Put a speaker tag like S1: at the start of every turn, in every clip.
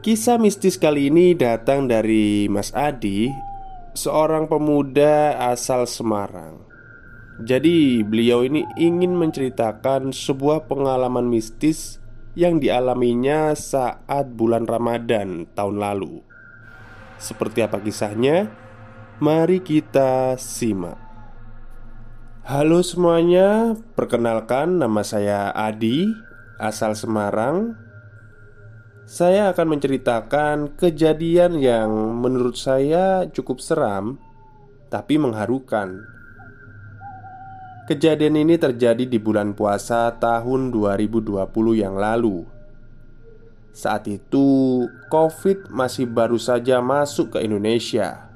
S1: Kisah mistis kali ini datang dari Mas Adi, seorang pemuda asal Semarang. Jadi, beliau ini ingin menceritakan sebuah pengalaman mistis yang dialaminya saat bulan Ramadan tahun lalu. Seperti apa kisahnya? Mari kita simak. Halo semuanya, perkenalkan nama saya Adi, asal Semarang saya akan menceritakan kejadian yang menurut saya cukup seram, tapi mengharukan. Kejadian ini terjadi di bulan puasa tahun 2020 yang lalu. Saat itu, COVID masih baru saja masuk ke Indonesia.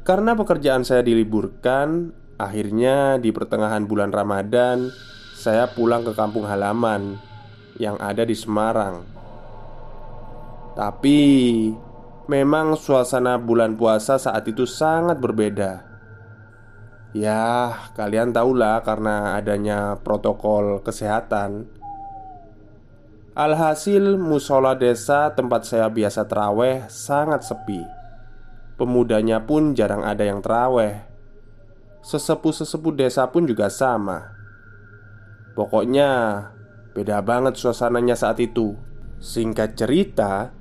S1: Karena pekerjaan saya diliburkan, akhirnya di pertengahan bulan Ramadan, saya pulang ke kampung halaman yang ada di Semarang. Tapi memang suasana bulan puasa saat itu sangat berbeda. Ya, kalian tahulah karena adanya protokol kesehatan. Alhasil musola desa tempat saya biasa teraweh sangat sepi. Pemudanya pun jarang ada yang teraweh. Sesepuh-sesepuh desa pun juga sama. Pokoknya Beda banget suasananya saat itu. Singkat cerita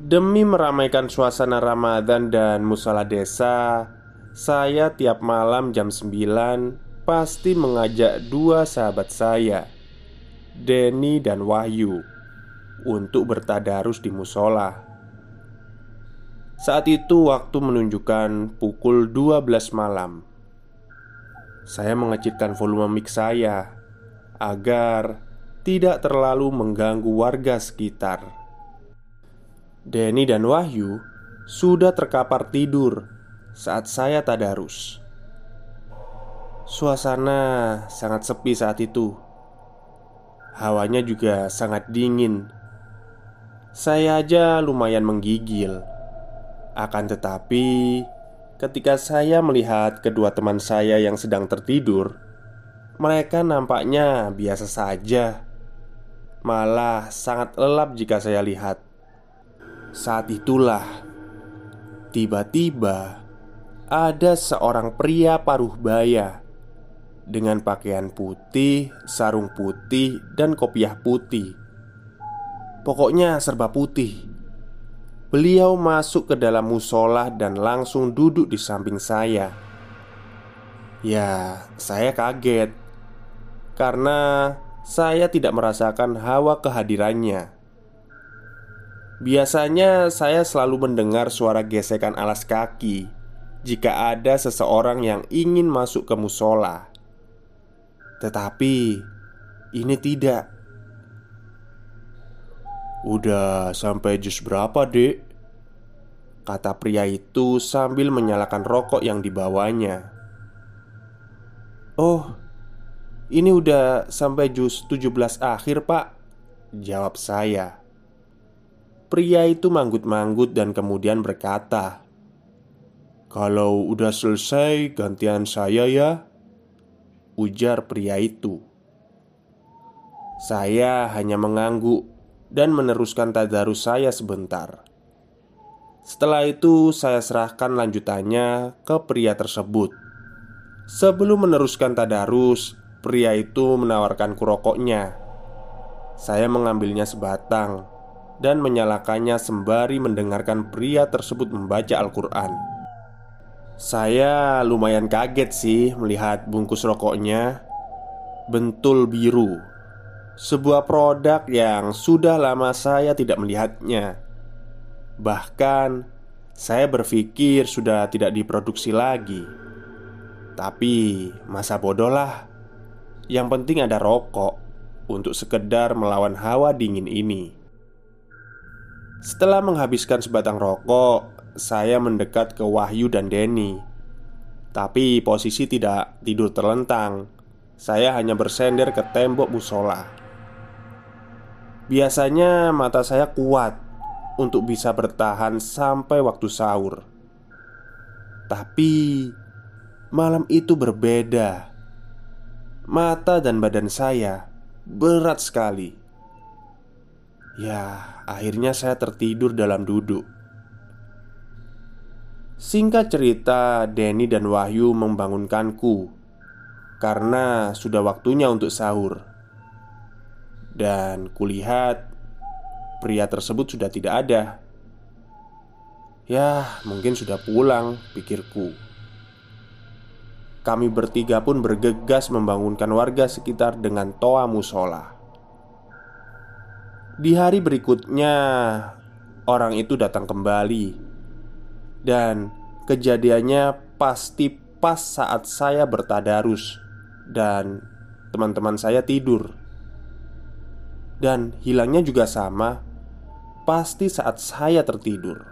S1: Demi meramaikan suasana Ramadan dan musala desa Saya tiap malam jam 9 Pasti mengajak dua sahabat saya Denny dan Wahyu Untuk bertadarus di musola. Saat itu waktu menunjukkan pukul 12 malam. Saya mengecilkan volume mic saya Agar tidak terlalu mengganggu warga sekitar. Denny dan Wahyu sudah terkapar tidur saat saya tadarus. Suasana sangat sepi saat itu. Hawanya juga sangat dingin. Saya aja lumayan menggigil. Akan tetapi, ketika saya melihat kedua teman saya yang sedang tertidur, mereka nampaknya biasa saja malah sangat lelap jika saya lihat. Saat itulah tiba-tiba ada seorang pria paruh baya dengan pakaian putih, sarung putih, dan kopiah putih. Pokoknya serba putih. Beliau masuk ke dalam musola dan langsung duduk di samping saya. Ya, saya kaget karena saya tidak merasakan hawa kehadirannya. Biasanya saya selalu mendengar suara gesekan alas kaki jika ada seseorang yang ingin masuk ke musola. Tetapi ini tidak. Udah sampai jus berapa, Dek? Kata pria itu sambil menyalakan rokok yang dibawanya. Oh, ini udah sampai jus 17 akhir pak. Jawab saya. Pria itu manggut-manggut dan kemudian berkata Kalau udah selesai gantian saya ya Ujar pria itu. Saya hanya mengangguk dan meneruskan tadarus saya sebentar. Setelah itu saya serahkan lanjutannya ke pria tersebut. Sebelum meneruskan tadarus Pria itu menawarkanku rokoknya. Saya mengambilnya sebatang dan menyalakannya sembari mendengarkan pria tersebut membaca Al-Quran. Saya lumayan kaget sih melihat bungkus rokoknya. Bentul biru. Sebuah produk yang sudah lama saya tidak melihatnya. Bahkan saya berpikir sudah tidak diproduksi lagi. Tapi masa bodoh lah yang penting ada rokok untuk sekedar melawan hawa dingin ini. Setelah menghabiskan sebatang rokok, saya mendekat ke Wahyu dan Denny. Tapi posisi tidak tidur terlentang. Saya hanya bersender ke tembok musola. Biasanya mata saya kuat untuk bisa bertahan sampai waktu sahur. Tapi malam itu berbeda. Mata dan badan saya berat sekali. Ya, akhirnya saya tertidur dalam duduk. Singkat cerita, Denny dan Wahyu membangunkanku karena sudah waktunya untuk sahur. Dan kulihat pria tersebut sudah tidak ada. Ya, mungkin sudah pulang, pikirku. Kami bertiga pun bergegas membangunkan warga sekitar dengan toa musola. Di hari berikutnya, orang itu datang kembali, dan kejadiannya pasti pas saat saya bertadarus dan teman-teman saya tidur, dan hilangnya juga sama, pasti saat saya tertidur.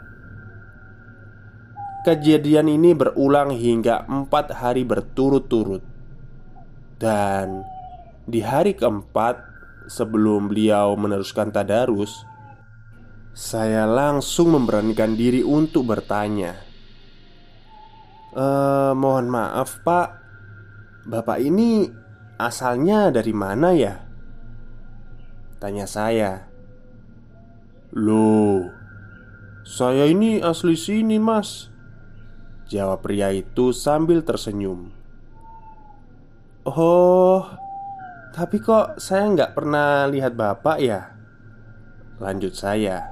S1: Kejadian ini berulang hingga empat hari berturut-turut, dan di hari keempat sebelum beliau meneruskan tadarus, saya langsung memberanikan diri untuk bertanya. "E, mohon maaf, Pak. Bapak ini asalnya dari mana ya?" Tanya saya. "Loh, saya ini asli sini, Mas." Jawab pria itu sambil tersenyum. "Oh, tapi kok saya nggak pernah lihat bapak ya? Lanjut saya.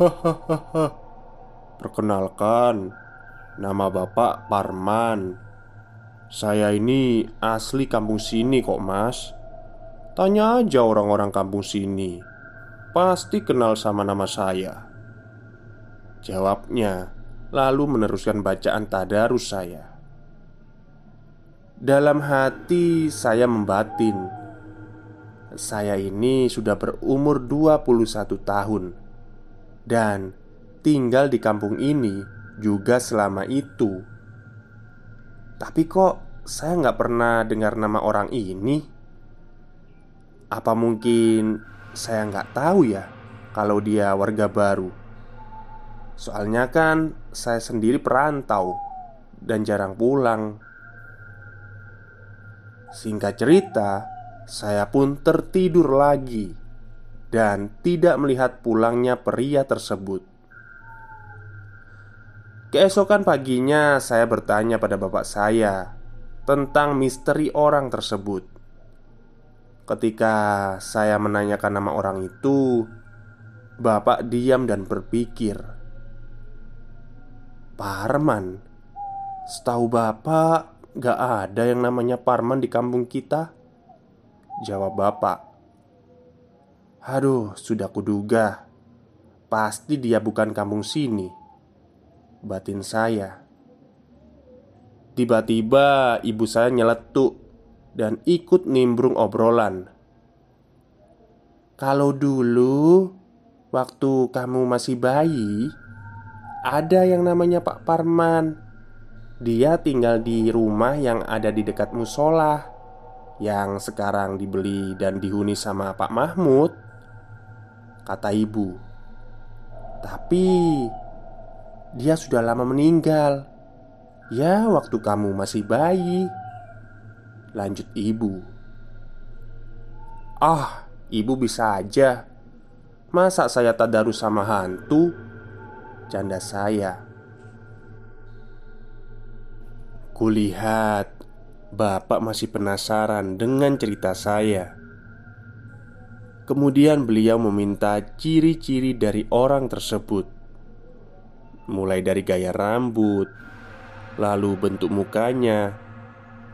S1: Hahaha Perkenalkan Nama bapak Parman. Saya ini asli kampung sini kok mas. Tanya aja orang-orang kampung sini. Pasti kenal sama nama saya. Jawabnya Lalu meneruskan bacaan tadarus saya. Dalam hati saya membatin. Saya ini sudah berumur 21 tahun Dan tinggal di kampung ini juga selama itu. Tapi kok saya nggak pernah dengar nama orang ini? Apa mungkin saya nggak tahu ya Kalau dia warga baru Soalnya kan saya sendiri perantau Dan jarang pulang Singkat cerita, saya pun tertidur lagi dan tidak melihat pulangnya pria tersebut. Keesokan paginya, saya bertanya pada bapak saya tentang misteri orang tersebut. Ketika saya menanyakan nama orang itu, bapak diam dan berpikir, "Parman, setahu bapak, Gak ada yang namanya Parman di kampung kita. Jawab bapak. Aduh, sudah kuduga. Pasti dia bukan kampung sini. Batin saya. Tiba-tiba ibu saya nyeletuk Dan ikut nimbrung obrolan. Kalau dulu Waktu kamu masih bayi Ada yang namanya Pak Parman. Dia tinggal di rumah yang ada di dekat musola Yang sekarang dibeli dan dihuni sama Pak Mahmud Kata ibu. Tapi Dia sudah lama meninggal. Ya waktu kamu masih bayi Lanjut ibu. Ah, ibu bisa aja. Masa saya tadarus sama hantu? Canda saya. Kulihat Bapak masih penasaran dengan cerita saya. Kemudian beliau meminta ciri-ciri dari orang tersebut. Mulai dari gaya rambut Lalu bentuk mukanya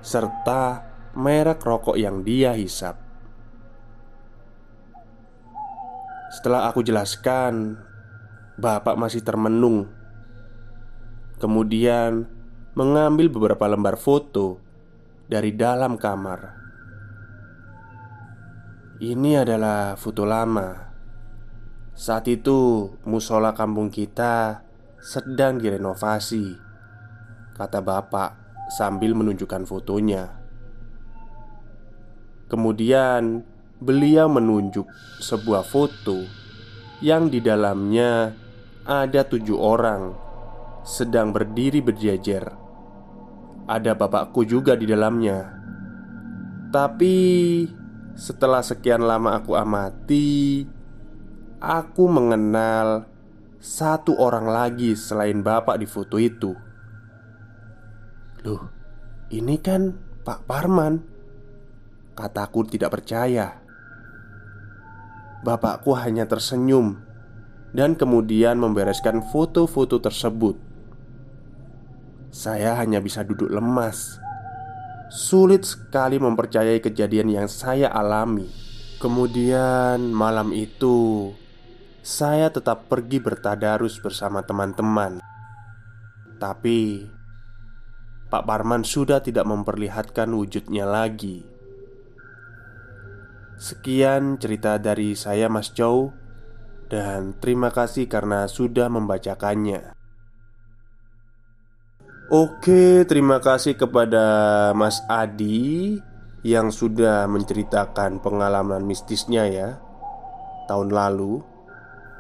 S1: Serta merek rokok yang dia hisap. Setelah aku jelaskan Bapak masih termenung Kemudian mengambil beberapa lembar foto dari dalam kamar. Ini adalah foto lama. Saat itu, musola kampung kita sedang direnovasi, kata bapak sambil menunjukkan fotonya. Kemudian, beliau menunjuk sebuah foto yang di dalamnya ada tujuh orang sedang berdiri berjejer. Ada bapakku juga di dalamnya. Tapi setelah sekian lama aku amati, aku mengenal satu orang lagi selain bapak di foto itu. Loh, ini kan Pak Parman. Kataku tidak percaya. Bapakku hanya tersenyum dan kemudian membereskan foto-foto tersebut. Saya hanya bisa duduk lemas. Sulit sekali mempercayai kejadian yang saya alami. Kemudian malam itu, saya tetap pergi bertadarus bersama teman-teman. Tapi Pak Parman sudah tidak memperlihatkan wujudnya lagi. Sekian cerita dari saya, Mas Chow, dan terima kasih karena sudah membacakannya. Oke, terima kasih kepada Mas Adi yang sudah menceritakan pengalaman mistisnya ya tahun lalu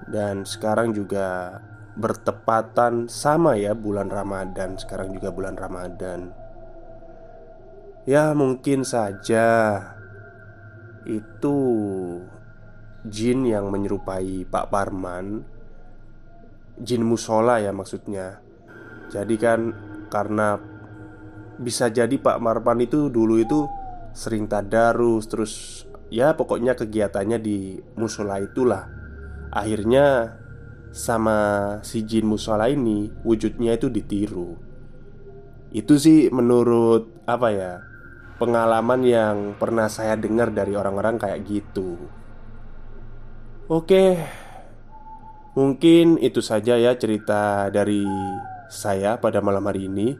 S1: dan sekarang juga bertepatan sama ya bulan Ramadan sekarang juga bulan Ramadan. Ya, mungkin saja itu jin yang menyerupai Pak Parman. Jin musola ya maksudnya. Jadi kan karena bisa jadi Pak Marpan itu dulu itu sering tadarus terus ya pokoknya kegiatannya di musola itulah. Akhirnya sama si jin musola ini wujudnya itu ditiru. Itu sih menurut apa ya pengalaman yang pernah saya dengar dari orang-orang kayak gitu oke mungkin itu saja ya cerita dari saya pada malam hari ini.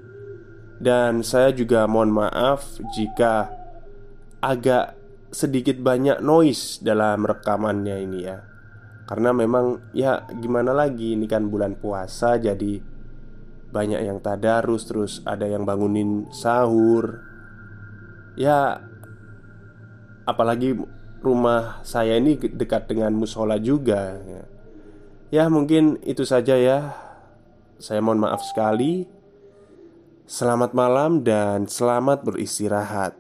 S1: Dan saya juga mohon maaf jika agak sedikit banyak noise dalam rekamannya ini ya. Karena memang ya gimana lagi ini kan bulan puasa jadi banyak yang tadarus terus ada yang bangunin sahur. Ya apalagi rumah saya ini dekat dengan musola juga ya. ya mungkin itu saja ya saya mohon maaf sekali. Selamat malam dan selamat beristirahat.